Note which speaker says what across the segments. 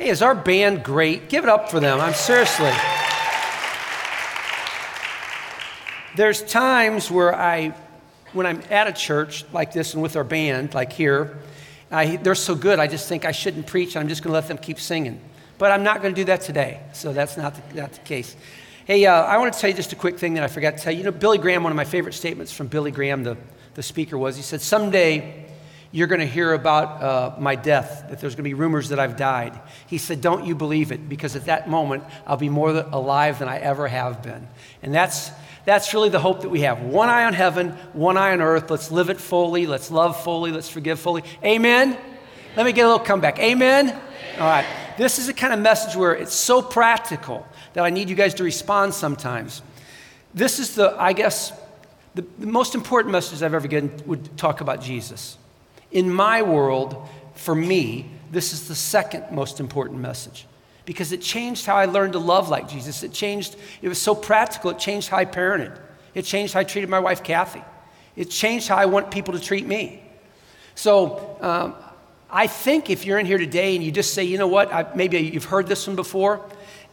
Speaker 1: Hey, is our band great? Give it up for them. I'm seriously. There's times where I, when I'm at a church like this and with our band, like here, I, they're so good, I just think I shouldn't preach. I'm just going to let them keep singing. But I'm not going to do that today, so that's not the, not the case. Hey, uh, I want to tell you just a quick thing that I forgot to tell you. You know, Billy Graham, one of my favorite statements from Billy Graham, the, the speaker, was he said, Someday you're going to hear about uh, my death, that there's going to be rumors that I've died. He said, Don't you believe it, because at that moment, I'll be more alive than I ever have been. And that's, that's really the hope that we have. One eye on heaven, one eye on earth. Let's live it fully. Let's love fully. Let's forgive fully. Amen? Let me get a little comeback. Amen? All right. This is the kind of message where it's so practical that I need you guys to respond sometimes. This is the, I guess, the, the most important message I've ever given would talk about Jesus. In my world, for me, this is the second most important message because it changed how I learned to love like Jesus. It changed, it was so practical, it changed how I parented. It changed how I treated my wife, Kathy. It changed how I want people to treat me. So um, I think if you're in here today and you just say, you know what, I, maybe you've heard this one before,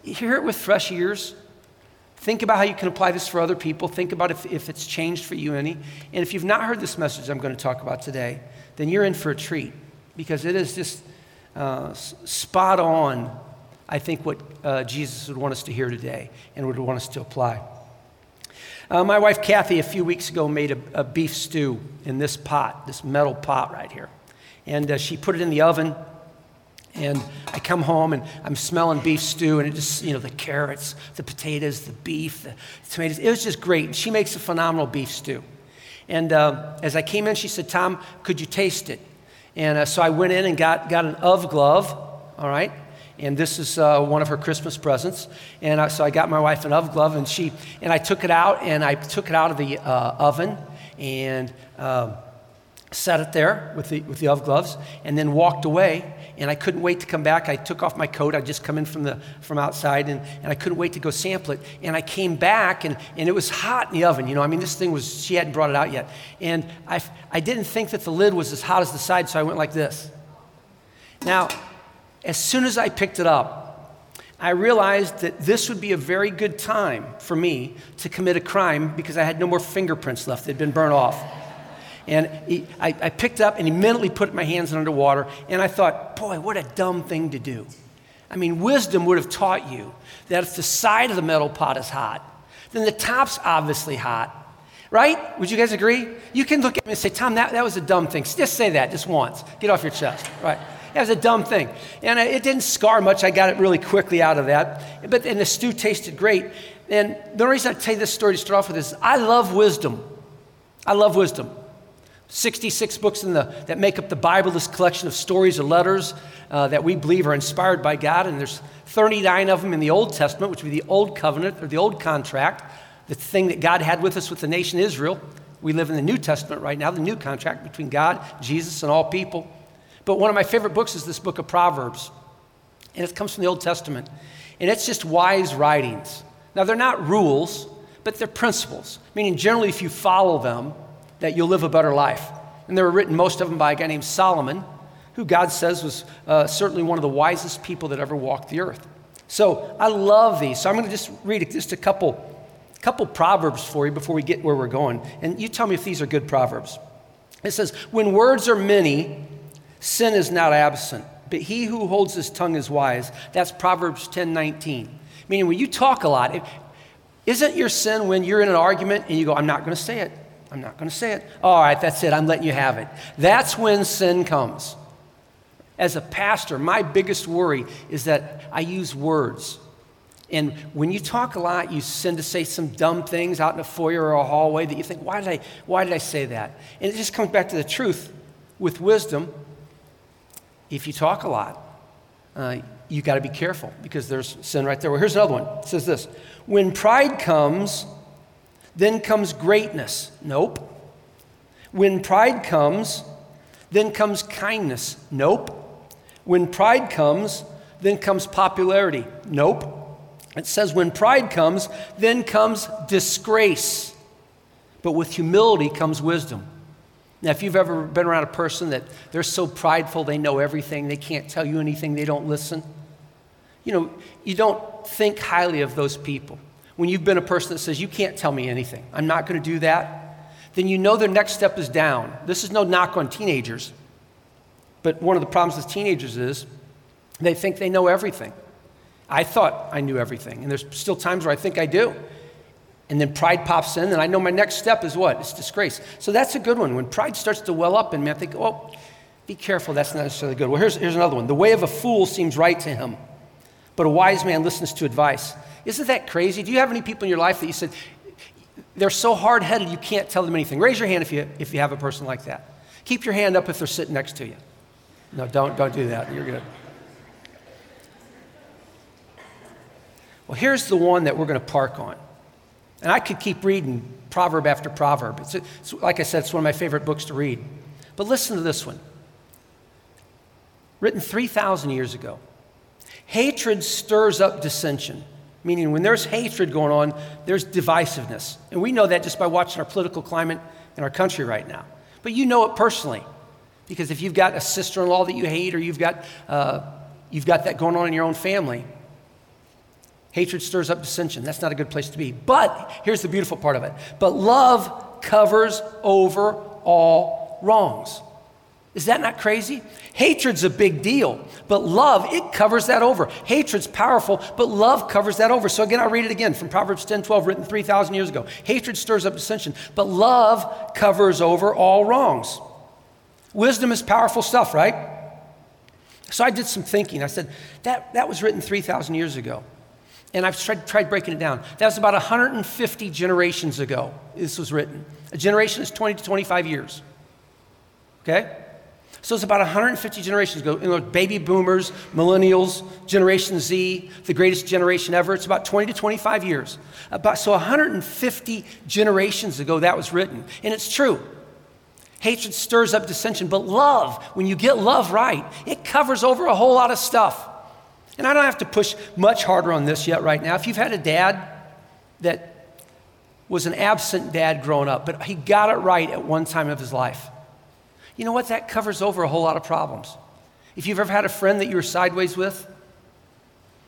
Speaker 1: hear it with fresh ears. Think about how you can apply this for other people. Think about if, if it's changed for you any. And if you've not heard this message I'm going to talk about today, then you're in for a treat because it is just uh, spot on, I think, what uh, Jesus would want us to hear today and would want us to apply. Uh, my wife Kathy, a few weeks ago, made a, a, beef stew in this pot, this metal pot right here. And uh, she put it in the oven. And I come home and I'm smelling beef stew, and it just, you know, the carrots, the potatoes, the beef, the tomatoes. It was just great. She makes a phenomenal beef stew. And uh, as I came in, she said, Tom, could you taste it? And uh, so I went in and got, got an of glove, all right? And this is uh, one of her Christmas presents. And I, so I got my wife an of glove, and she and I took it out, and I took it out of the uh, oven, and um, set it there with the with the of gloves, and then walked away and I couldn't wait to come back. I took off my coat. I'd just come in from, the, from outside, and, and I couldn't wait to go sample it. And I came back, and, and it was hot in the oven. You know, I mean, this thing was, she hadn't brought it out yet. And I, I didn't think that the lid was as hot as the side, so I went like this. Now, as soon as I picked it up, I realized that this would be a very good time for me to commit a crime because I had no more fingerprints left. They'd been burnt off. And he, I, I picked up and immediately put my hands underwater. And I thought, boy, what a dumb thing to do. I mean, wisdom would have taught you that if the side of the metal pot is hot, then the top's obviously hot. Right? Would you guys agree? You can look at me and say, Tom, that, that was a dumb thing. Just say that just once. Get off your chest. Right? That was a dumb thing. And uh, it didn't scar much. I got it really quickly out of that. But and the stew tasted great. And the reason I tell you this story to start off with is I love wisdom. I love wisdom. 66 books in the, that make up the Bible, this collection of stories or letters uh, that we believe are inspired by God. And there's 39 of them in the Old Testament, which would be the Old Covenant or the Old Contract, the thing that God had with us with the nation Israel. We live in the New Testament right now, the new contract between God, Jesus, and all people. But one of my favorite books is this book of Proverbs. And it comes from the Old Testament. And it's just wise writings. Now, they're not rules, but they're principles, meaning generally, if you follow them, that you'll live a better life. And they were written, most of them, by a guy named Solomon, who God says was uh, certainly one of the wisest people that ever walked the earth. So I love these. So I'm going to just read just a couple, couple proverbs for you before we get where we're going. And you tell me if these are good proverbs. It says, When words are many, sin is not absent, but he who holds his tongue is wise. That's Proverbs 10 19. Meaning, when you talk a lot, isn't your sin when you're in an argument and you go, I'm not going to say it? I'm not going to say it. All right, that's it. I'm letting you have it. That's when sin comes. As a pastor, my biggest worry is that I use words. And when you talk a lot, you tend to say some dumb things out in a foyer or a hallway that you think, why did I, why did I say that? And it just comes back to the truth. With wisdom, if you talk a lot, uh, you got to be careful because there's sin right there. Well, here's another one. It says this When pride comes, then comes greatness. Nope. When pride comes, then comes kindness. Nope. When pride comes, then comes popularity. Nope. It says when pride comes, then comes disgrace. But with humility comes wisdom. Now, if you've ever been around a person that they're so prideful, they know everything, they can't tell you anything, they don't listen, you know, you don't think highly of those people. When you've been a person that says, you can't tell me anything, I'm not going to do that, then you know their next step is down. This is no knock on teenagers. But one of the problems with teenagers is they think they know everything. I thought I knew everything, and there's still times where I think I do. And then pride pops in, and I know my next step is what? It's disgrace. So that's a good one. When pride starts to well up in me, I think, oh, be careful, that's not necessarily good. Well, here's, here's another one. The way of a fool seems right to him, but a wise man listens to advice. Isn't that crazy? Do you have any people in your life that you said, they're so hard headed you can't tell them anything? Raise your hand if you, if you have a person like that. Keep your hand up if they're sitting next to you. No, don't, don't do that. You're good. Well, here's the one that we're going to park on. And I could keep reading proverb after proverb. It's, it's, like I said, it's one of my favorite books to read. But listen to this one. Written 3,000 years ago. Hatred stirs up dissension, meaning when there's hatred going on, there's divisiveness. And we know that just by watching our political climate in our country right now. But you know it personally. Because if you've got a sister in law that you hate, or you've got, uh, you've got that going on in your own family, hatred stirs up dissension. That's not a good place to be. But here's the beautiful part of it but love covers over all wrongs. Is that not crazy? Hatred's a big deal, but love, it covers that over. Hatred's powerful, but love covers that over. So again, I'll read it again from Proverbs 10 12, written 3,000 years ago. Hatred stirs up dissension, but love covers over all wrongs. Wisdom is powerful stuff, right? So I did some thinking. I said, that, that was written 3,000 years ago. And I've tried, tried breaking it down. That was about 150 generations ago, this was written. A generation is 20 to 25 years. Okay? So it's about 150 generations ago. You know, baby boomers, millennials, Generation Z, the greatest generation ever. It's about 20 to 25 years. About, so 150 generations ago, that was written. And it's true. Hatred stirs up dissension, but love, when you get love right, it covers over a whole lot of stuff. And I don't have to push much harder on this yet, right now. If you've had a dad that was an absent dad growing up, but he got it right at one time of his life, you know what? That covers over a whole lot of problems. If you've ever had a friend that you were sideways with,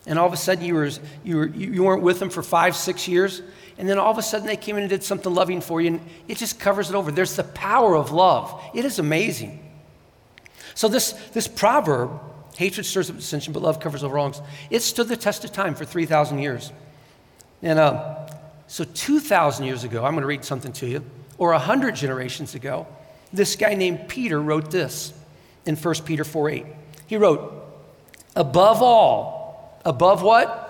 Speaker 1: and all of a sudden you, were, you, were, you weren't with them for five, six years, and then all of a sudden they came in and did something loving for you, and it just covers it over. There's the power of love. It is amazing. So, this, this proverb, hatred stirs up dissension, but love covers over wrongs, it stood the test of time for 3,000 years. And uh, so, 2,000 years ago, I'm going to read something to you, or 100 generations ago, this guy named Peter wrote this in 1 Peter 4 8. He wrote, Above all, above what?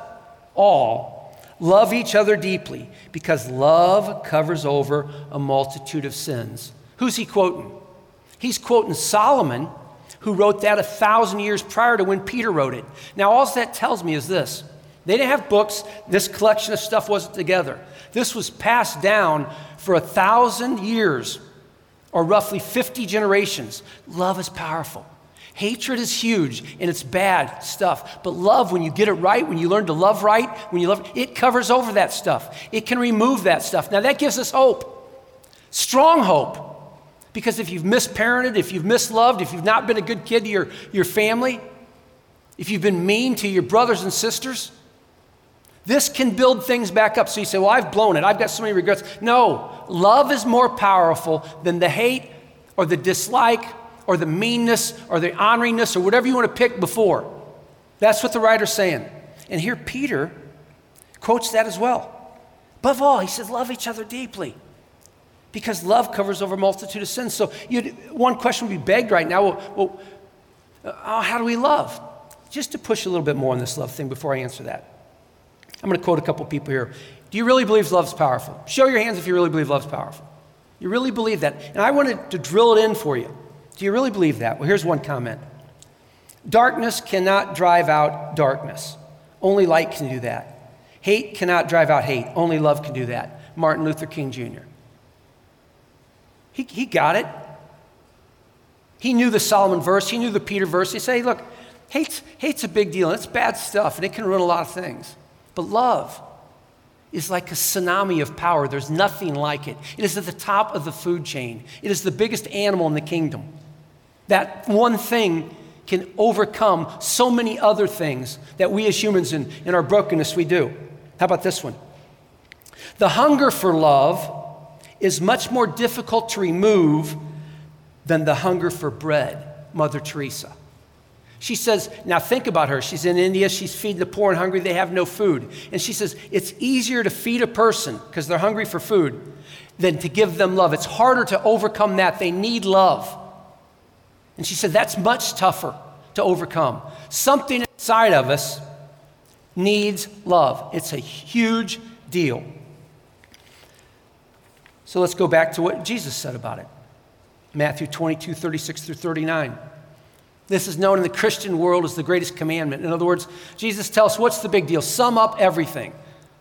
Speaker 1: All Love each other deeply because love covers over a multitude of sins. Who's he quoting? He's quoting Solomon, who wrote that a thousand years prior to when Peter wrote it. Now, all that tells me is this they didn't have books, this collection of stuff wasn't together. This was passed down for a thousand years, or roughly 50 generations. Love is powerful. Hatred is huge and it's bad stuff. But love, when you get it right, when you learn to love right, when you love, it covers over that stuff. It can remove that stuff. Now that gives us hope, strong hope. Because if you've misparented, if you've misloved, if you've not been a good kid to your, your family, if you've been mean to your brothers and sisters, this can build things back up. So you say, Well, I've blown it. I've got so many regrets. No, love is more powerful than the hate or the dislike or the meanness or the honoringness or whatever you want to pick before. That's what the writer's saying. And here Peter quotes that as well. Above all, he says, love each other deeply because love covers over a multitude of sins. So one question would be begged right now well, well uh, how do we love? Just to push a little bit more on this love thing before I answer that. I'm going to quote a couple people here. Do you really believe love's powerful? Show your hands if you really believe love's powerful. You really believe that. And I wanted to drill it in for you. Do you really believe that? Well, here's one comment Darkness cannot drive out darkness, only light can do that. Hate cannot drive out hate, only love can do that. Martin Luther King Jr. He, he got it. He knew the Solomon verse, he knew the Peter verse. He said, hey, look, hate's, hate's a big deal, and it's bad stuff, and it can ruin a lot of things. But love, is like a tsunami of power. There's nothing like it. It is at the top of the food chain, it is the biggest animal in the kingdom. That one thing can overcome so many other things that we as humans in, in our brokenness we do. How about this one? The hunger for love is much more difficult to remove than the hunger for bread, Mother Teresa. She says, now think about her. She's in India, she's feeding the poor and hungry, they have no food. And she says, it's easier to feed a person because they're hungry for food than to give them love. It's harder to overcome that. They need love. And she said, that's much tougher to overcome. Something inside of us needs love. It's a huge deal. So let's go back to what Jesus said about it Matthew 22, 36 through 39. This is known in the Christian world as the greatest commandment. In other words, Jesus tells us what's the big deal? Sum up everything.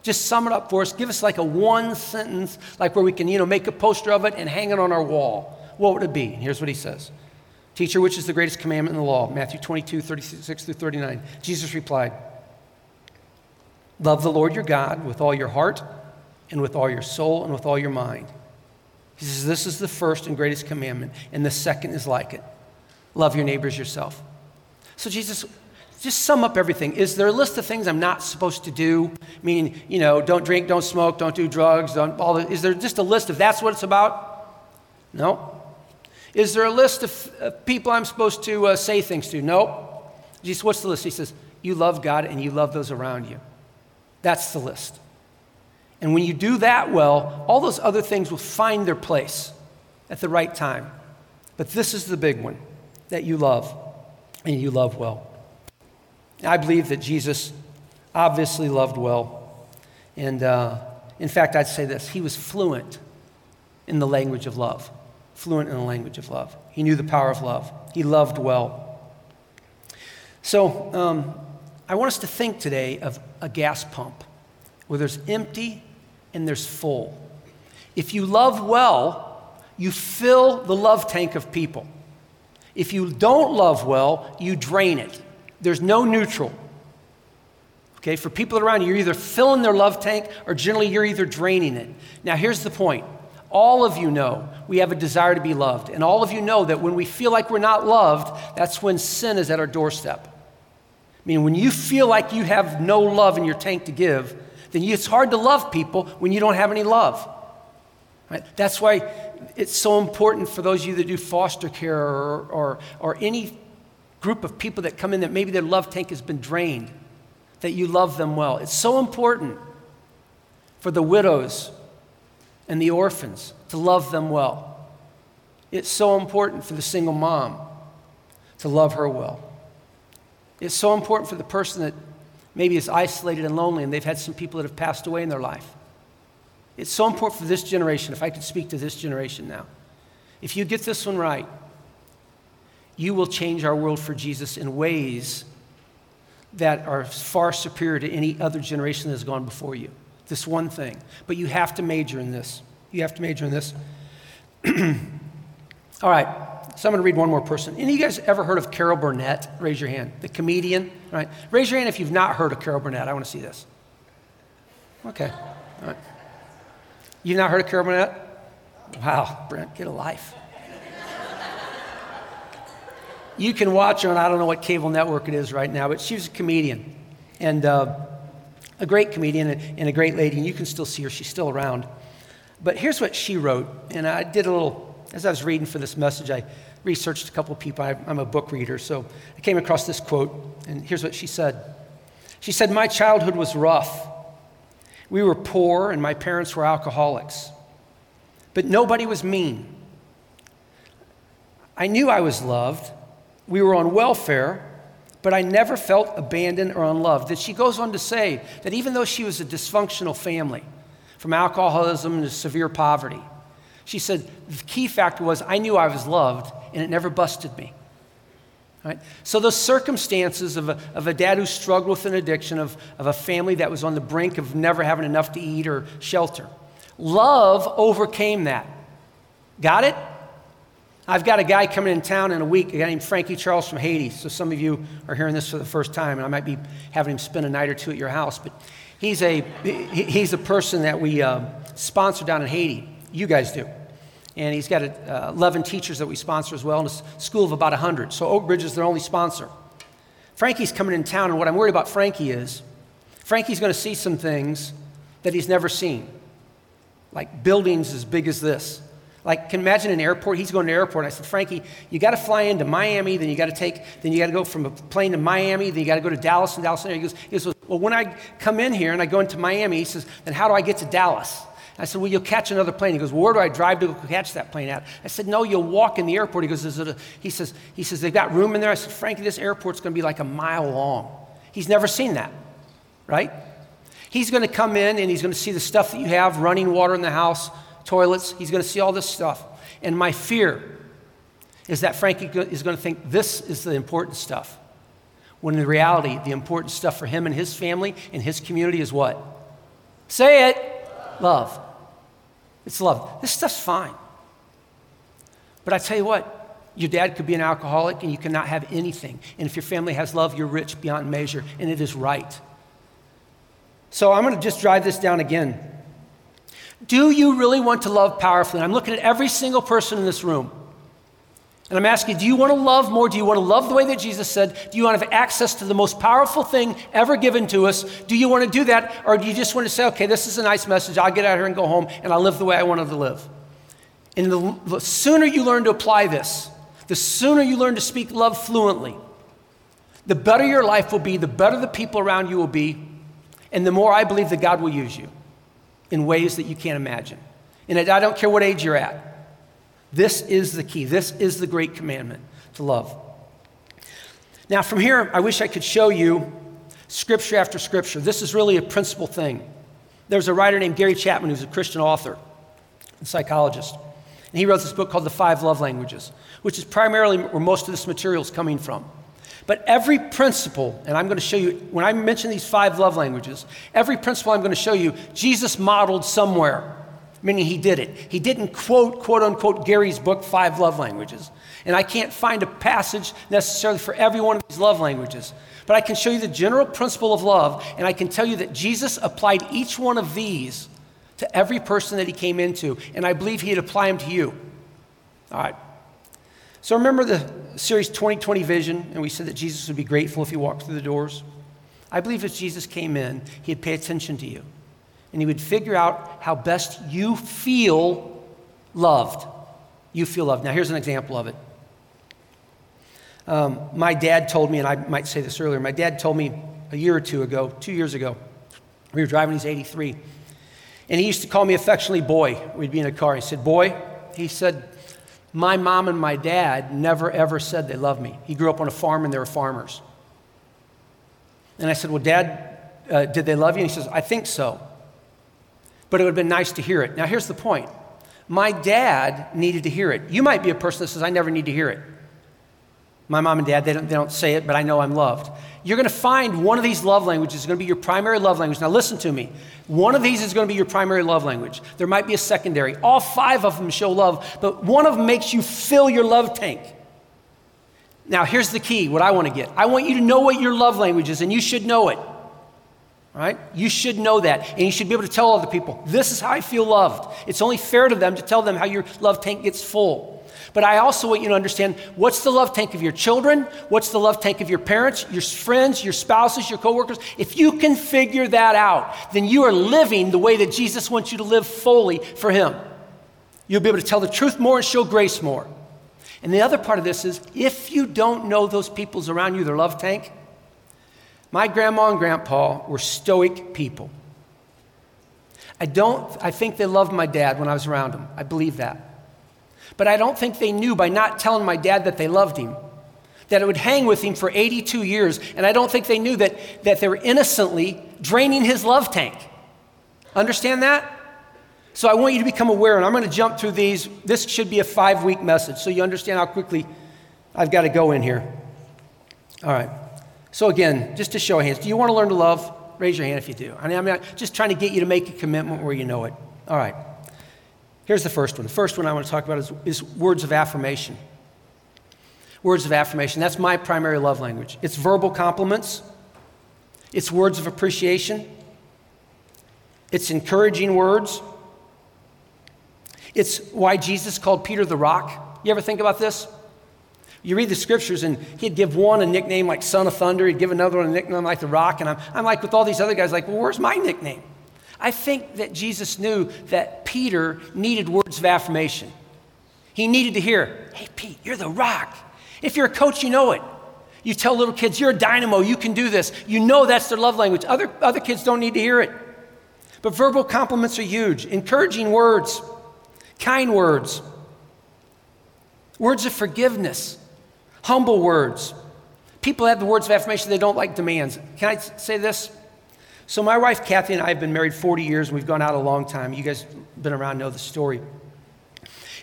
Speaker 1: Just sum it up for us. Give us like a one sentence, like where we can, you know, make a poster of it and hang it on our wall. What would it be? And here's what he says. Teacher, which is the greatest commandment in the law? Matthew 22, 36 through 39. Jesus replied, Love the Lord your God with all your heart and with all your soul and with all your mind. He says, This is the first and greatest commandment, and the second is like it love your neighbors yourself. So, Jesus, just sum up everything. Is there a list of things I'm not supposed to do? Meaning, you know, don't drink, don't smoke, don't do drugs, don't, all the, is there just a list of that's what it's about? No. Is there a list of uh, people I'm supposed to uh, say things to? No. Jesus, what's the list? He says, You love God and you love those around you. That's the list. And when you do that well, all those other things will find their place at the right time. But this is the big one that you love and you love well. I believe that Jesus obviously loved well. And uh, in fact, I'd say this he was fluent in the language of love. Fluent in the language of love. He knew the power of love. He loved well. So um, I want us to think today of a gas pump where there's empty and there's full. If you love well, you fill the love tank of people. If you don't love well, you drain it. There's no neutral. Okay, for people around you, you're either filling their love tank or generally you're either draining it. Now, here's the point all of you know we have a desire to be loved. And all of you know that when we feel like we're not loved, that's when sin is at our doorstep. I mean, when you feel like you have no love in your tank to give, then it's hard to love people when you don't have any love. Right? That's why it's so important for those of you that do foster care or, or, or any group of people that come in that maybe their love tank has been drained, that you love them well. It's so important for the widows and the orphans to love them well. It's so important for the single mom to love her well. It's so important for the person that maybe is isolated and lonely and they've had some people that have passed away in their life. It's so important for this generation, if I could speak to this generation now. If you get this one right, you will change our world for Jesus in ways that are far superior to any other generation that has gone before you. This one thing. But you have to major in this. You have to major in this. All right. So I'm going to read one more person. Any of you guys ever heard of Carol Burnett? Raise your hand. The comedian, right? Raise your hand if you've not heard of Carol Burnett. I want to see this. Okay. All right. You've not heard of Carol Burnett? Wow, Brent, get a life. you can watch her on, I don't know what cable network it is right now, but she was a comedian and uh, a great comedian and a great lady, and you can still see her. She's still around. But here's what she wrote, and I did a little, as I was reading for this message, I researched a couple of people. I, I'm a book reader, so I came across this quote, and here's what she said. She said, My childhood was rough. We were poor, and my parents were alcoholics. But nobody was mean. I knew I was loved, we were on welfare, but I never felt abandoned or unloved. That she goes on to say that even though she was a dysfunctional family, from alcoholism to severe poverty, she said the key factor was I knew I was loved and it never busted me. Right? So, those circumstances of a, of a dad who struggled with an addiction, of, of a family that was on the brink of never having enough to eat or shelter, love overcame that. Got it? I've got a guy coming in town in a week, a guy named Frankie Charles from Haiti. So some of you are hearing this for the first time, and I might be having him spend a night or two at your house. But he's a, he's a person that we uh, sponsor down in Haiti. You guys do. And he's got uh, 11 teachers that we sponsor as well, and a school of about 100. So Oak Ridge is their only sponsor. Frankie's coming in town, and what I'm worried about Frankie is Frankie's going to see some things that he's never seen, like buildings as big as this. Like, can imagine an airport. He's going to an airport. I said, Frankie, you got to fly into Miami, then you got to take, then you got to go from a plane to Miami, then you got to go to Dallas and Dallas. And He goes, he goes, well, when I come in here and I go into Miami, he says, then how do I get to Dallas? I said, well, you'll catch another plane. He goes, well, where do I drive to catch that plane at? I said, no, you'll walk in the airport. He goes, Is it he says, he says, they've got room in there. I said, Frankie, this airport's going to be like a mile long. He's never seen that, right? He's going to come in and he's going to see the stuff that you have, running water in the house, toilets. He's going to see all this stuff. And my fear is that Frankie is going to think this is the important stuff. When in reality, the important stuff for him and his family and his community is what? Say it love. It's love. This stuff's fine. But I tell you what, your dad could be an alcoholic and you cannot have anything. And if your family has love, you're rich beyond measure, and it is right. So I'm going to just drive this down again. Do you really want to love powerfully? And I'm looking at every single person in this room. And I'm asking, do you want to love more? Do you want to love the way that Jesus said? Do you want to have access to the most powerful thing ever given to us? Do you want to do that? Or do you just want to say, okay, this is a nice message. I'll get out here and go home and I'll live the way I wanted to live? And the, the sooner you learn to apply this, the sooner you learn to speak love fluently, the better your life will be, the better the people around you will be, and the more I believe that God will use you in ways that you can't imagine. And I don't care what age you're at. This is the key. This is the great commandment to love. Now, from here, I wish I could show you scripture after scripture. This is really a principal thing. There's a writer named Gary Chapman who's a Christian author and psychologist. And he wrote this book called The Five Love Languages, which is primarily where most of this material is coming from. But every principle, and I'm going to show you, when I mention these five love languages, every principle I'm going to show you, Jesus modeled somewhere, meaning he did it. He didn't quote, quote unquote, Gary's book, Five Love Languages. And I can't find a passage necessarily for every one of these love languages. But I can show you the general principle of love, and I can tell you that Jesus applied each one of these to every person that he came into, and I believe he'd apply them to you. All right. So remember the series 2020 Vision, and we said that Jesus would be grateful if he walked through the doors? I believe if Jesus came in, he'd pay attention to you, and he would figure out how best you feel loved. You feel loved. Now, here's an example of it. Um, my dad told me, and I might say this earlier, my dad told me a year or two ago, two years ago, we were driving, he's 83, and he used to call me affectionately boy. We'd be in a car. He said, Boy, he said, my mom and my dad never ever said they loved me. He grew up on a farm and they were farmers. And I said, Well, Dad, uh, did they love you? And he says, I think so. But it would have been nice to hear it. Now, here's the point my dad needed to hear it. You might be a person that says, I never need to hear it. My mom and dad, they don't, they don't say it, but I know I'm loved. You're going to find one of these love languages is going to be your primary love language. Now, listen to me. One of these is going to be your primary love language. There might be a secondary. All five of them show love, but one of them makes you fill your love tank. Now, here's the key what I want to get I want you to know what your love language is, and you should know it. Right? You should know that. And you should be able to tell other people, this is how I feel loved. It's only fair to them to tell them how your love tank gets full. But I also want you to understand what's the love tank of your children, what's the love tank of your parents, your friends, your spouses, your coworkers. If you can figure that out, then you are living the way that Jesus wants you to live fully for Him. You'll be able to tell the truth more and show grace more. And the other part of this is if you don't know those people's around you, their love tank, my grandma and grandpa were stoic people. I don't, I think they loved my dad when I was around them. I believe that. But I don't think they knew by not telling my dad that they loved him, that it would hang with him for 82 years. And I don't think they knew that, that they were innocently draining his love tank. Understand that? So I want you to become aware, and I'm going to jump through these. This should be a five week message, so you understand how quickly I've got to go in here. All right. So, again, just to show hands, do you want to learn to love? Raise your hand if you do. I mean, I'm just trying to get you to make a commitment where you know it. All right. Here's the first one. The first one I want to talk about is, is words of affirmation. Words of affirmation. That's my primary love language. It's verbal compliments, it's words of appreciation, it's encouraging words, It's why Jesus called Peter the rock. You ever think about this? You read the scriptures, and he'd give one a nickname like Son of Thunder, he'd give another one a nickname like the Rock, and I'm, I'm like with all these other guys, like, well, where's my nickname? I think that Jesus knew that Peter needed words of affirmation. He needed to hear, hey, Pete, you're the rock. If you're a coach, you know it. You tell little kids, you're a dynamo, you can do this. You know that's their love language. Other, other kids don't need to hear it. But verbal compliments are huge. Encouraging words, kind words, words of forgiveness, humble words. People have the words of affirmation, they don't like demands. Can I say this? So, my wife Kathy and I have been married 40 years, and we've gone out a long time. You guys been around know the story.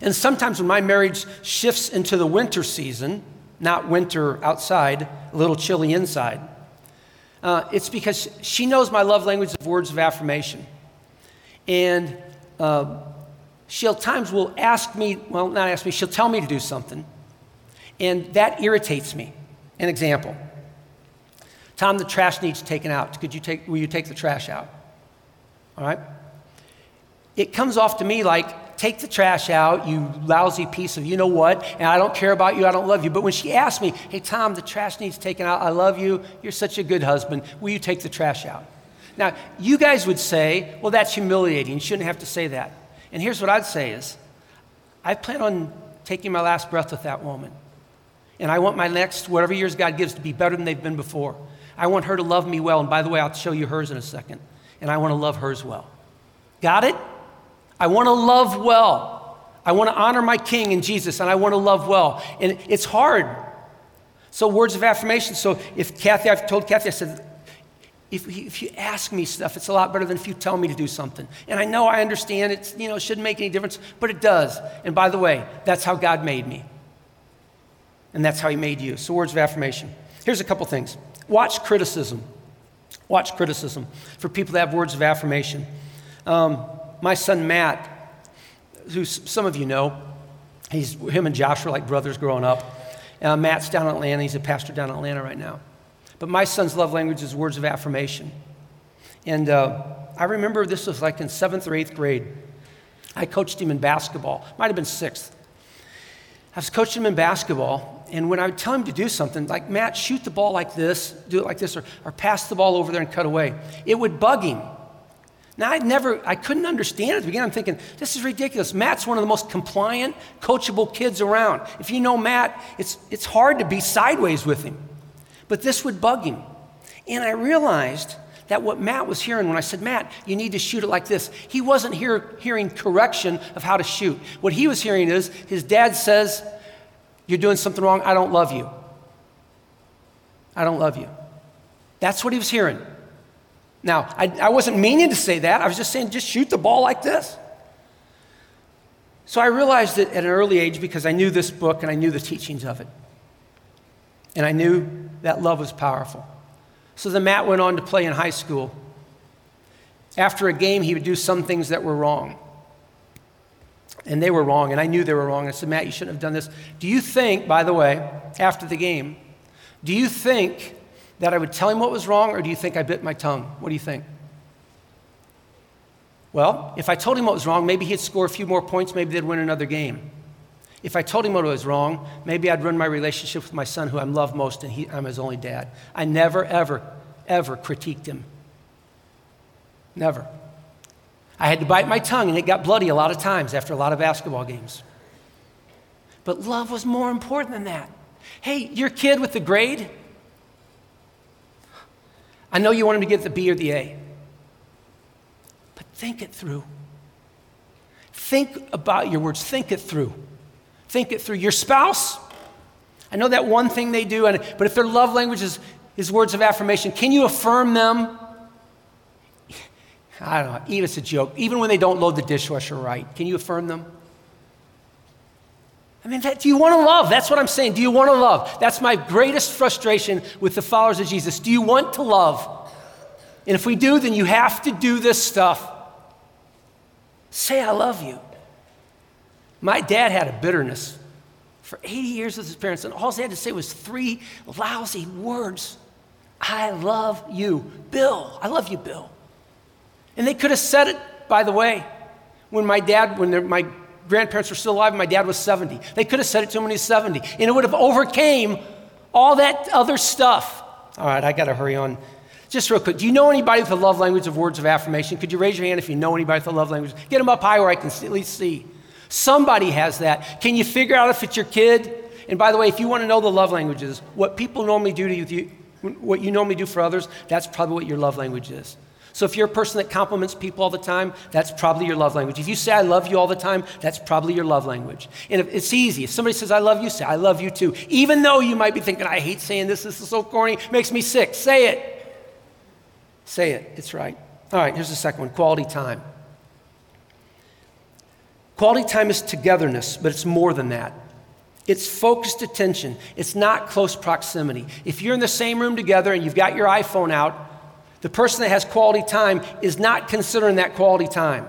Speaker 1: And sometimes when my marriage shifts into the winter season, not winter outside, a little chilly inside, uh, it's because she knows my love language of words of affirmation. And uh, she'll times will ask me, well, not ask me, she'll tell me to do something. And that irritates me. An example. Tom, the trash needs taken out. Could you take, will you take the trash out? All right? It comes off to me like, take the trash out, you lousy piece of you know what, and I don't care about you, I don't love you. But when she asked me, hey, Tom, the trash needs taken out, I love you, you're such a good husband, will you take the trash out? Now, you guys would say, well, that's humiliating, you shouldn't have to say that. And here's what I'd say is, I plan on taking my last breath with that woman. And I want my next, whatever years God gives, to be better than they've been before. I want her to love me well. And by the way, I'll show you hers in a second. And I want to love hers well. Got it? I want to love well. I want to honor my King and Jesus, and I want to love well. And it's hard. So, words of affirmation. So, if Kathy, I've told Kathy, I said, if, if you ask me stuff, it's a lot better than if you tell me to do something. And I know I understand it's, you know, it shouldn't make any difference, but it does. And by the way, that's how God made me. And that's how He made you. So, words of affirmation. Here's a couple things watch criticism. Watch criticism for people that have words of affirmation. Um, my son Matt, who some of you know, he's, him and Josh were like brothers growing up. Uh, Matt's down in Atlanta. He's a pastor down in Atlanta right now. But my son's love language is words of affirmation. And uh, I remember this was like in seventh or eighth grade. I coached him in basketball, might have been sixth. I was coaching him in basketball, and when I would tell him to do something, like, Matt, shoot the ball like this, do it like this, or, or pass the ball over there and cut away, it would bug him. Now, I'd never, I couldn't understand it at the beginning. I'm thinking, this is ridiculous. Matt's one of the most compliant, coachable kids around. If you know Matt, it's, it's hard to be sideways with him. But this would bug him. And I realized that what Matt was hearing when I said, Matt, you need to shoot it like this, he wasn't hear, hearing correction of how to shoot. What he was hearing is his dad says, You're doing something wrong. I don't love you. I don't love you. That's what he was hearing. Now, I, I wasn't meaning to say that. I was just saying, just shoot the ball like this. So I realized it at an early age because I knew this book and I knew the teachings of it. And I knew that love was powerful. So then Matt went on to play in high school. After a game, he would do some things that were wrong. And they were wrong, and I knew they were wrong. I said, Matt, you shouldn't have done this. Do you think, by the way, after the game, do you think that I would tell him what was wrong, or do you think I bit my tongue? What do you think? Well, if I told him what was wrong, maybe he'd score a few more points, maybe they'd win another game. If I told him what was wrong, maybe I'd ruin my relationship with my son, who I love most, and he, I'm his only dad. I never, ever, ever critiqued him. Never. I had to bite my tongue, and it got bloody a lot of times after a lot of basketball games. But love was more important than that. Hey, your kid with the grade, I know you want him to get the B or the A, but think it through. Think about your words, think it through. Think it through. Your spouse, I know that one thing they do, but if their love language is, is words of affirmation, can you affirm them? I don't know, even it's a joke. Even when they don't load the dishwasher right, can you affirm them? I mean, that, do you want to love? That's what I'm saying. Do you want to love? That's my greatest frustration with the followers of Jesus. Do you want to love? And if we do, then you have to do this stuff. Say, I love you. My dad had a bitterness for 80 years with his parents, and all he had to say was three lousy words I love you, Bill. I love you, Bill. And they could have said it, by the way, when my dad, when my grandparents were still alive my dad was 70. They could have said it to him when he was 70, and it would have overcame all that other stuff. All right, I got to hurry on. Just real quick, do you know anybody with a love language of words of affirmation? Could you raise your hand if you know anybody with a love language? Get them up high where I can at least see. Somebody has that. Can you figure out if it's your kid? And by the way, if you want to know the love languages, what people normally do to you, what you normally do for others, that's probably what your love language is. So if you're a person that compliments people all the time, that's probably your love language. If you say, I love you all the time, that's probably your love language. And if, it's easy. If somebody says, I love you, say, I love you too. Even though you might be thinking, I hate saying this, this is so corny, makes me sick. Say it. Say it. It's right. All right, here's the second one quality time. Quality time is togetherness, but it's more than that. It's focused attention. It's not close proximity. If you're in the same room together and you've got your iPhone out, the person that has quality time is not considering that quality time.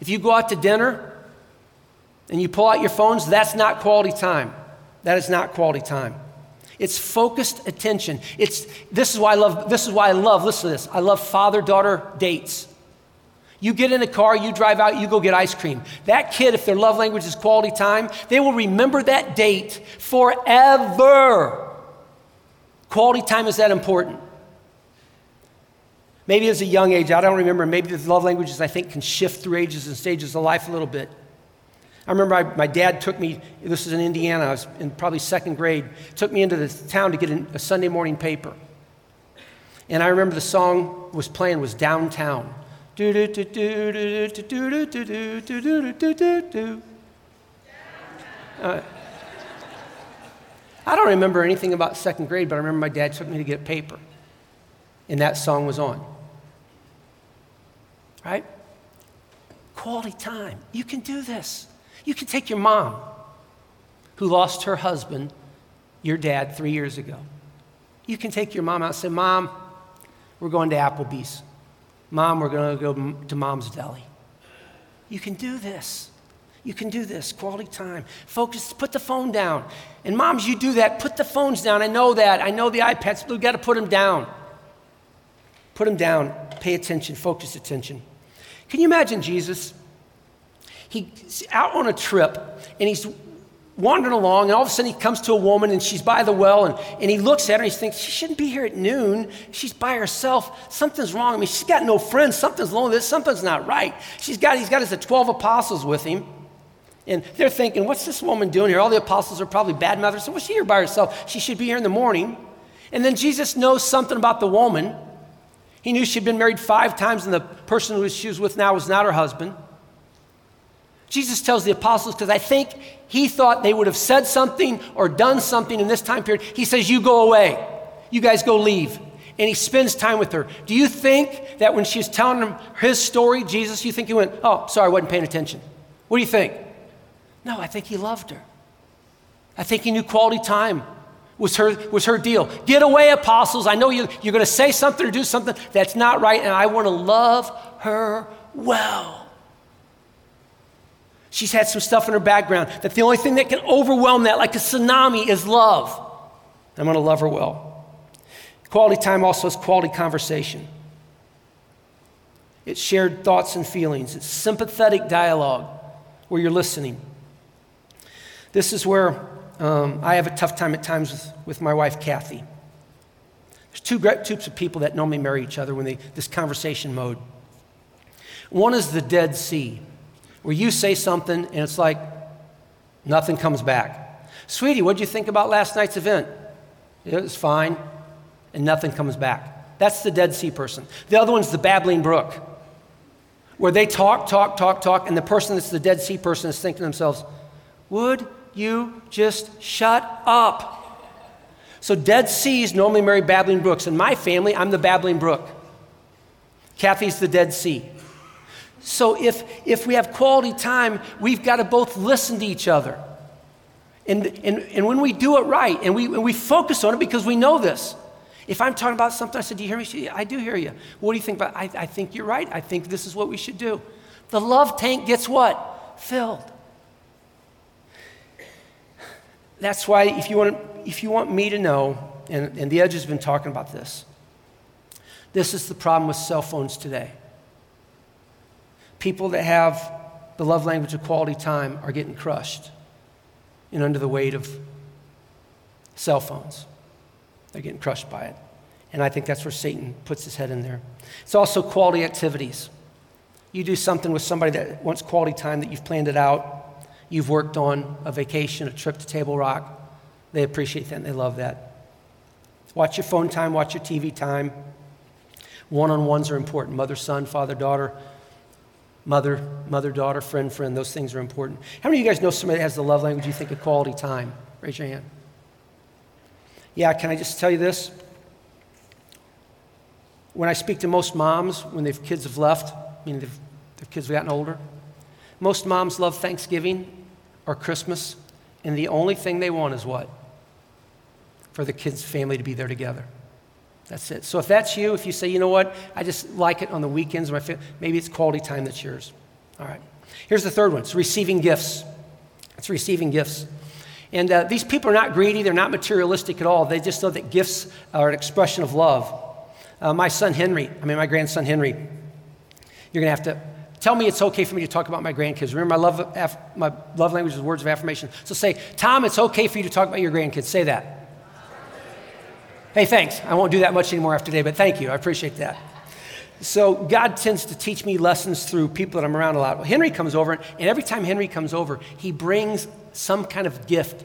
Speaker 1: If you go out to dinner and you pull out your phones, that's not quality time. That is not quality time. It's focused attention. It's, this, is why I love, this is why I love, listen to this, I love father daughter dates. You get in a car, you drive out, you go get ice cream. That kid, if their love language is quality time, they will remember that date forever. Quality time is that important. Maybe as a young age, I don't remember. Maybe the love languages, I think, can shift through ages and stages of life a little bit. I remember I, my dad took me, this was in Indiana, I was in probably second grade, took me into the town to get a Sunday morning paper. And I remember the song was playing was Downtown. Uh, I don't remember anything about second grade, but I remember my dad took me to get a paper, and that song was on right? Quality time. You can do this. You can take your mom, who lost her husband, your dad, three years ago. You can take your mom out and say, Mom, we're going to Applebee's. Mom, we're going to go to Mom's Deli. You can do this. You can do this. Quality time. Focus. Put the phone down. And moms, you do that. Put the phones down. I know that. I know the iPads. We've got to put them down. Put them down. Pay attention. Focus attention. Can you imagine Jesus? He's out on a trip and he's wandering along, and all of a sudden he comes to a woman and she's by the well, and, and he looks at her and he thinks, She shouldn't be here at noon. She's by herself. Something's wrong. I mean, she's got no friends. Something's wrong this. Something's not right. She's got, he's got his uh, 12 apostles with him. And they're thinking, What's this woman doing here? All the apostles are probably bad mothers. So, what's she here by herself? She should be here in the morning. And then Jesus knows something about the woman. He knew she'd been married five times, and the person who she was with now was not her husband. Jesus tells the apostles, because I think he thought they would have said something or done something in this time period. He says, You go away. You guys go leave. And he spends time with her. Do you think that when she was telling him his story, Jesus, you think he went, Oh, sorry, I wasn't paying attention? What do you think? No, I think he loved her. I think he knew quality time was her, was her deal. Get away, apostles. I know you, you're going to say something or do something that's not right, and I want to love her well. She's had some stuff in her background that the only thing that can overwhelm that, like a tsunami, is love. I'm going to love her well. Quality time also is quality conversation. It's shared thoughts and feelings. It's sympathetic dialogue where you're listening. This is where um, I have a tough time at times with, with my wife, Kathy. There's two types of people that normally marry each other when they, this conversation mode. One is the Dead Sea, where you say something and it's like nothing comes back. Sweetie, what did you think about last night's event? It was fine, and nothing comes back. That's the Dead Sea person. The other one's the babbling brook, where they talk, talk, talk, talk, and the person that's the Dead Sea person is thinking to themselves, would you just shut up? So, Dead Seas normally marry babbling brooks. In my family, I'm the babbling brook. Kathy's the Dead Sea. So, if, if we have quality time, we've got to both listen to each other. And, and, and when we do it right, and we, and we focus on it because we know this. If I'm talking about something, I said, Do you hear me? She, I do hear you. What do you think about I, I think you're right. I think this is what we should do. The love tank gets what? Filled. That's why, if you want, if you want me to know, and, and the Edge has been talking about this, this is the problem with cell phones today. People that have the love language of quality time are getting crushed and under the weight of cell phones. They're getting crushed by it. And I think that's where Satan puts his head in there. It's also quality activities. You do something with somebody that wants quality time that you've planned it out, you've worked on a vacation, a trip to Table Rock. They appreciate that and they love that. Watch your phone time, watch your TV time. One on ones are important mother, son, father, daughter, mother, mother, daughter, friend, friend. Those things are important. How many of you guys know somebody that has the love language you think of quality time? Raise your hand. Yeah, can I just tell you this? When I speak to most moms, when their kids have left, meaning their kids have gotten older, most moms love Thanksgiving or Christmas, and the only thing they want is what? For the kids' family to be there together. That's it. So if that's you, if you say, you know what, I just like it on the weekends, my family, maybe it's quality time that's yours. All right. Here's the third one it's receiving gifts. It's receiving gifts. And uh, these people are not greedy, they're not materialistic at all. They just know that gifts are an expression of love. Uh, my son Henry, I mean, my grandson Henry, you're going to have to tell me it's okay for me to talk about my grandkids. Remember, my love, aff- my love language is words of affirmation. So say, Tom, it's okay for you to talk about your grandkids. Say that. Hey, thanks. I won't do that much anymore after today, but thank you. I appreciate that. So God tends to teach me lessons through people that I'm around a lot. Well, Henry comes over, and every time Henry comes over, he brings some kind of gift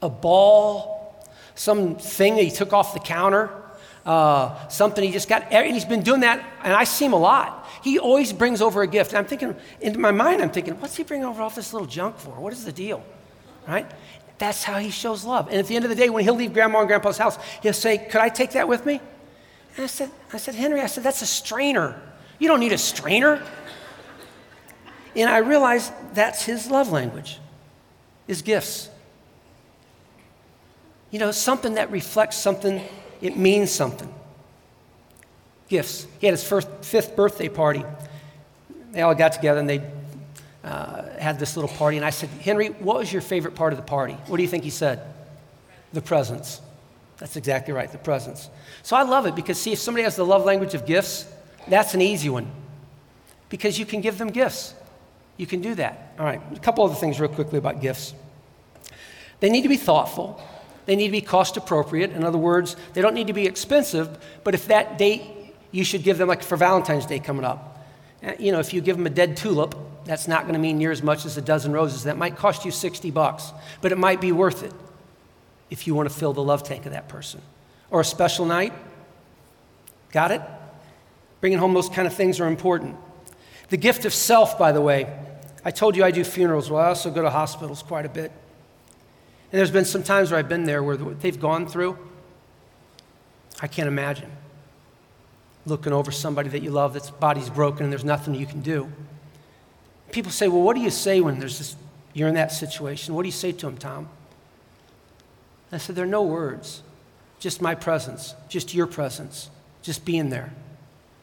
Speaker 1: a ball, some thing that he took off the counter, uh, something he just got. And he's been doing that, and I see him a lot. He always brings over a gift. And I'm thinking, in my mind, I'm thinking, what's he bringing over all this little junk for? What is the deal? Right? That's how he shows love. And at the end of the day, when he'll leave grandma and grandpa's house, he'll say, Could I take that with me? And I said, I said, Henry, I said, that's a strainer. You don't need a strainer. And I realized that's his love language, is gifts. You know, something that reflects something, it means something. Gifts. He had his first, fifth birthday party. They all got together and they uh, had this little party. And I said, Henry, what was your favorite part of the party? What do you think he said? The presents. That's exactly right, the presents. So I love it because, see, if somebody has the love language of gifts, that's an easy one because you can give them gifts. You can do that. All right, a couple other things, real quickly, about gifts. They need to be thoughtful, they need to be cost appropriate. In other words, they don't need to be expensive, but if that date, you should give them, like for Valentine's Day coming up. Uh, you know, if you give them a dead tulip, that's not going to mean near as much as a dozen roses. That might cost you 60 bucks, but it might be worth it if you want to fill the love tank of that person. Or a special night. Got it? Bringing home those kind of things are important. The gift of self, by the way, I told you I do funerals. Well, I also go to hospitals quite a bit. And there's been some times where I've been there where they've gone through, I can't imagine looking over somebody that you love that's body's broken and there's nothing you can do. People say, Well, what do you say when there's this, you're in that situation? What do you say to them, Tom? I said, There are no words, just my presence, just your presence, just being there.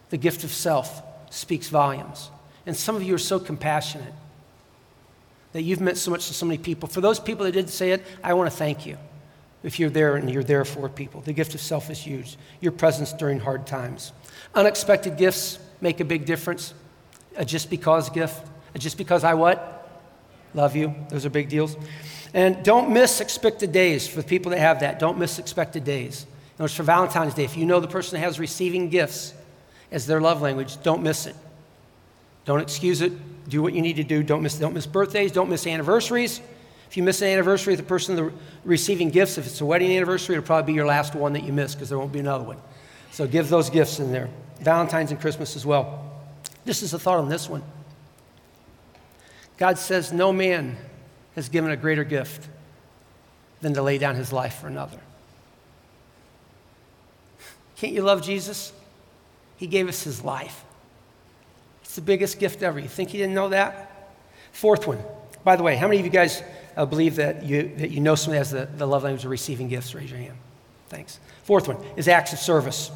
Speaker 1: The gift of self speaks volumes. And some of you are so compassionate that you've meant so much to so many people. For those people that didn't say it, I want to thank you. If you're there and you're there for people, the gift of self is huge. Your presence during hard times. Unexpected gifts make a big difference. A just because gift. A just because I what? Love you. Those are big deals. And don't miss expected days for people that have that. Don't miss expected days. Know, it's for Valentine's Day. If you know the person that has receiving gifts as their love language, don't miss it. Don't excuse it. Do what you need to do. Don't miss, don't miss birthdays. Don't miss anniversaries. If you miss an anniversary the person receiving gifts, if it's a wedding anniversary, it'll probably be your last one that you miss because there won't be another one. So give those gifts in there. Valentine's and Christmas as well. This is a thought on this one. God says, No man has given a greater gift than to lay down his life for another. Can't you love Jesus? He gave us his life. It's the biggest gift ever. You think he didn't know that? Fourth one. By the way, how many of you guys uh, believe that you, that you know somebody has the, the love language of receiving gifts? Raise your hand. Thanks. Fourth one is acts of service.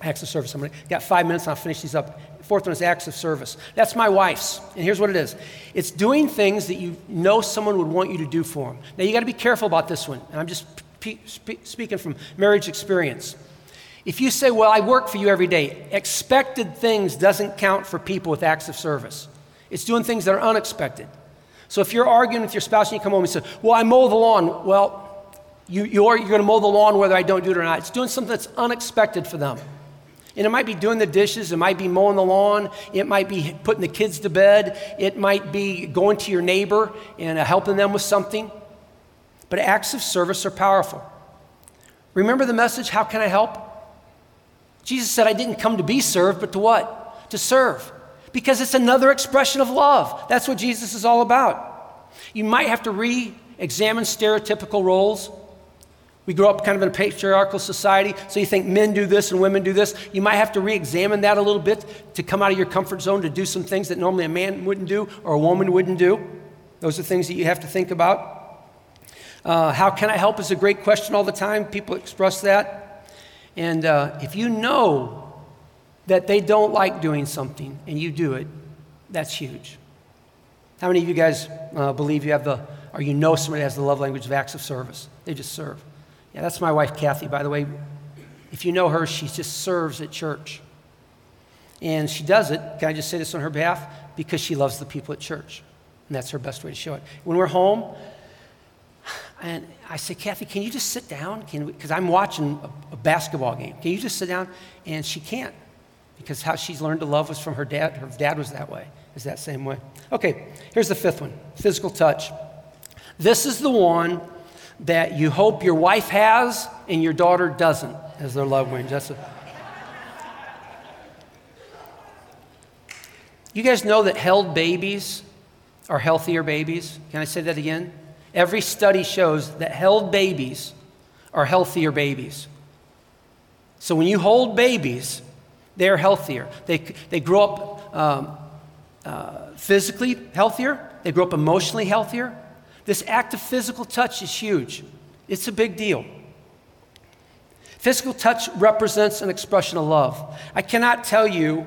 Speaker 1: Acts of service. I'm gonna, got five minutes and I'll finish these up. Fourth one is acts of service. That's my wife's. And here's what it is it's doing things that you know someone would want you to do for them. Now, you got to be careful about this one. And I'm just pe- spe- speaking from marriage experience. If you say, Well, I work for you every day, expected things doesn't count for people with acts of service. It's doing things that are unexpected. So if you're arguing with your spouse and you come home and say, Well, I mow the lawn, well, you, you're, you're going to mow the lawn whether I don't do it or not. It's doing something that's unexpected for them. And it might be doing the dishes, it might be mowing the lawn, it might be putting the kids to bed, it might be going to your neighbor and uh, helping them with something. But acts of service are powerful. Remember the message, How can I help? Jesus said, I didn't come to be served, but to what? To serve. Because it's another expression of love. That's what Jesus is all about. You might have to re examine stereotypical roles. We grew up kind of in a patriarchal society, so you think men do this and women do this. You might have to re examine that a little bit to come out of your comfort zone to do some things that normally a man wouldn't do or a woman wouldn't do. Those are things that you have to think about. Uh, how can I help is a great question all the time. People express that. And uh, if you know that they don't like doing something and you do it, that's huge. How many of you guys uh, believe you have the, or you know somebody has the love language of acts of service? They just serve. That's my wife, Kathy, by the way. If you know her, she just serves at church. And she does it, can I just say this on her behalf? Because she loves the people at church. And that's her best way to show it. When we're home, and I say, Kathy, can you just sit down? Because I'm watching a, a, basketball game. Can you just sit down? And she can't because how she's learned to love was from her dad. Her dad was that way, is that same way. Okay, here's the fifth one physical touch. This is the one that you hope your wife has and your daughter doesn't as their love language. That's a, you guys know that held babies are healthier babies? Can I say that again? Every study shows that held babies are healthier babies. So when you hold babies, they're healthier. They, they grow up um, uh, physically healthier, they grow up emotionally healthier, this act of physical touch is huge, it's a big deal. Physical touch represents an expression of love. I cannot tell you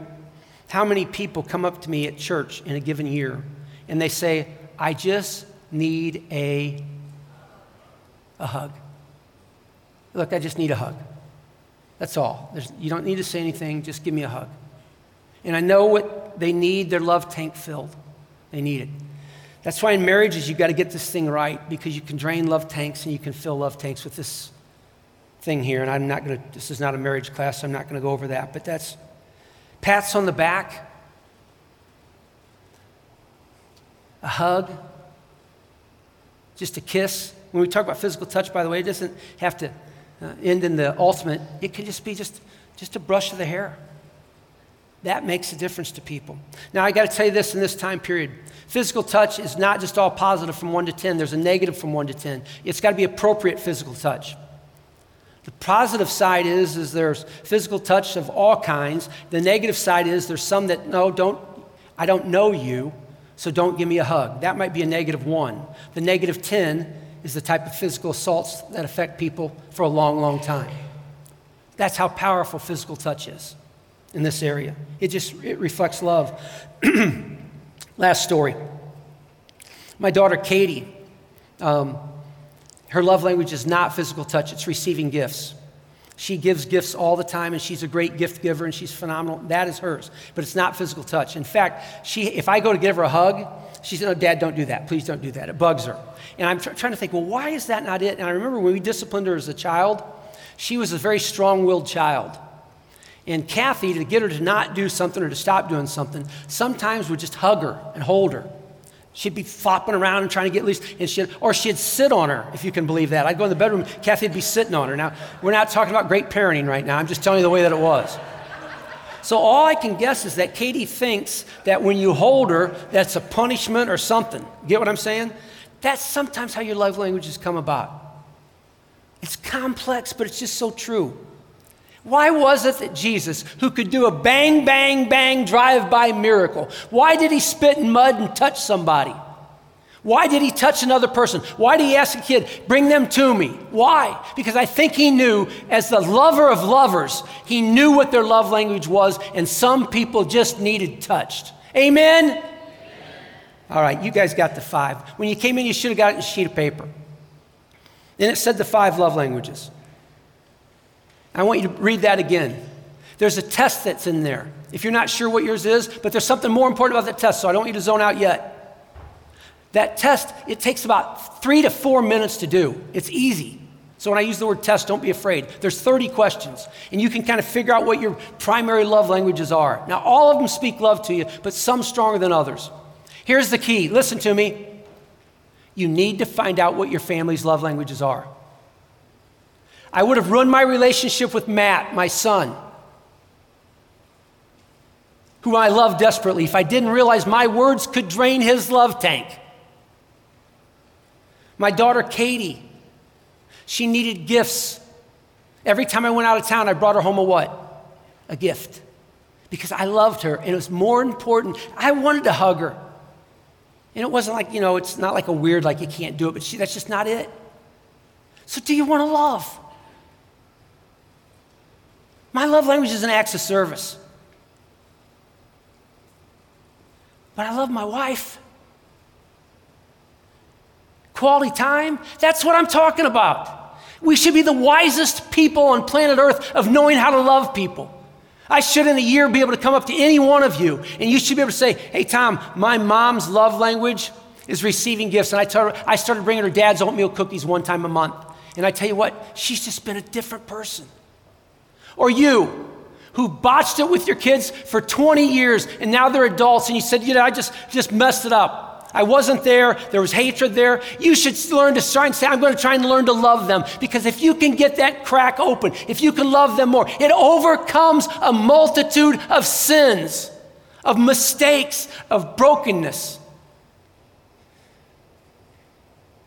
Speaker 1: how many people come up to me at church in a given year and they say, I just need a, a hug. Look, I just need a hug. That's all. There's, you don't need to say anything, just give me a hug. And I know what they need their love tank filled. They need it. That's why in marriages, you've got to get this thing right because you can drain love tanks and you can fill love tanks with this thing here. And I'm not going to, this is not a marriage class, so I'm not going to go over that. But that's pats on the back, a hug, just a kiss. When we talk about physical touch, by the way, it doesn't have to uh, end in the ultimate, it can just be just, just a brush of the hair. That makes a difference to people. Now, I got to tell you this in this time period physical touch is not just all positive from 1 to 10, there's a negative from 1 to 10. It's got to be appropriate physical touch. The positive side is, is there's physical touch of all kinds. The negative side is there's some that, no, don't, I don't know you, so don't give me a hug. That might be a negative one. The negative 10 is the type of physical assaults that affect people for a long, long time. That's how powerful physical touch is in this area. It just it reflects love. Last story. My daughter Katie, um, her love language is not physical touch, it's receiving gifts. She gives gifts all the time, and she's a great gift giver, and she's phenomenal. That is hers, but it's not physical touch. In fact, she, if I go to give her a hug, she said, "No, Dad, don't do that. Please don't do that. It bugs her." And I'm tr- trying to think, well, why is that not it? And I remember when we disciplined her as a child, she was a very strong-willed child. And Kathy, to get her to not do something or to stop doing something, sometimes would just hug her and hold her. She'd be flopping around and trying to get loose, and she'd, or she'd sit on her, if you can believe that. I'd go in the bedroom, Kathy'd be sitting on her. Now, we're not talking about great parenting right now. I'm just telling you the way that it was. So all I can guess is that Katie thinks that when you hold her, that's a punishment or something. Get what I'm saying? That's sometimes how your love languages come about. It's complex, but it's just so true. Why was it that Jesus, who could do a bang, bang, bang drive by miracle, why did he spit in mud and touch somebody? Why did he touch another person? Why did he ask a kid, bring them to me? Why? Because I think he knew, as the lover of lovers, he knew what their love language was, and some people just needed touched. Amen? Amen. All right, you guys got the five. When you came in, you should have got it in a sheet of paper. Then it said the five love languages. I want you to read that again. There's a test that's in there. If you're not sure what yours is, but there's something more important about that test, so I don't want you to zone out yet. That test, it takes about three to four minutes to do. It's easy. So when I use the word test, don't be afraid. There's 30 questions, and you can kind of figure out what your primary love languages are. Now, all of them speak love to you, but some stronger than others. Here's the key listen to me. You need to find out what your family's love languages are. I would have ruined my relationship with Matt, my son, who I love desperately, if I didn't realize my words could drain his love tank. My daughter, Katie, she needed gifts. Every time I went out of town, I brought her home a what? A gift. Because I loved her, and it was more important. I wanted to hug her. And it wasn't like, you know, it's not like a weird, like you can't do it, but she, that's just not it. So, do you want to love? My love language is an acts of service. But I love my wife. Quality time, that's what I'm talking about. We should be the wisest people on planet Earth of knowing how to love people. I should in a year be able to come up to any one of you and you should be able to say, Hey, Tom, my mom's love language is receiving gifts. And I, told her, I started bringing her dad's oatmeal cookies one time a month. And I tell you what, she's just been a different person. Or you, who botched it with your kids for 20 years and now they're adults and you said, You know, I just, just messed it up. I wasn't there. There was hatred there. You should learn to try and say, I'm going to try and learn to love them. Because if you can get that crack open, if you can love them more, it overcomes a multitude of sins, of mistakes, of brokenness.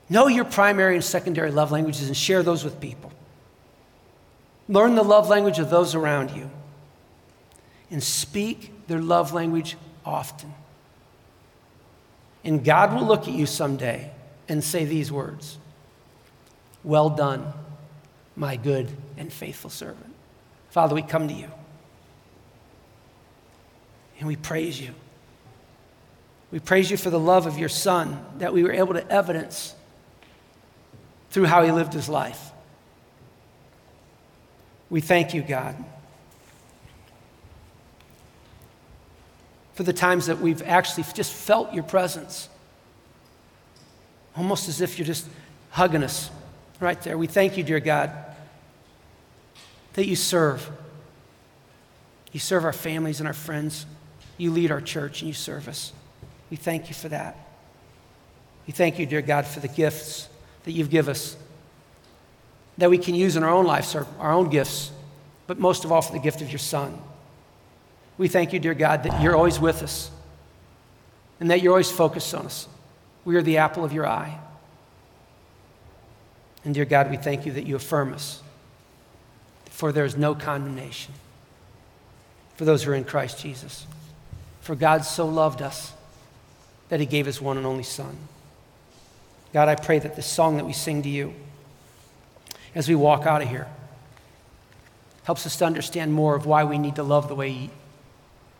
Speaker 1: Know your primary and secondary love languages and share those with people. Learn the love language of those around you and speak their love language often. And God will look at you someday and say these words Well done, my good and faithful servant. Father, we come to you and we praise you. We praise you for the love of your Son that we were able to evidence through how he lived his life. We thank you, God, for the times that we've actually just felt your presence. Almost as if you're just hugging us right there. We thank you, dear God, that you serve. You serve our families and our friends. You lead our church and you serve us. We thank you for that. We thank you, dear God, for the gifts that you've given us that we can use in our own lives, our, our own gifts, but most of all for the gift of your Son. We thank you, dear God, that you're always with us and that you're always focused on us. We are the apple of your eye. And dear God, we thank you that you affirm us, for there is no condemnation for those who are in Christ Jesus. For God so loved us that he gave his one and only Son. God, I pray that this song that we sing to you as we walk out of here helps us to understand more of why we need to love the way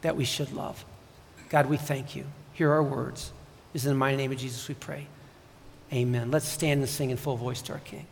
Speaker 1: that we should love. God, we thank you. Hear our words. Is in the mighty name of Jesus we pray. Amen. Let's stand and sing in full voice to our King.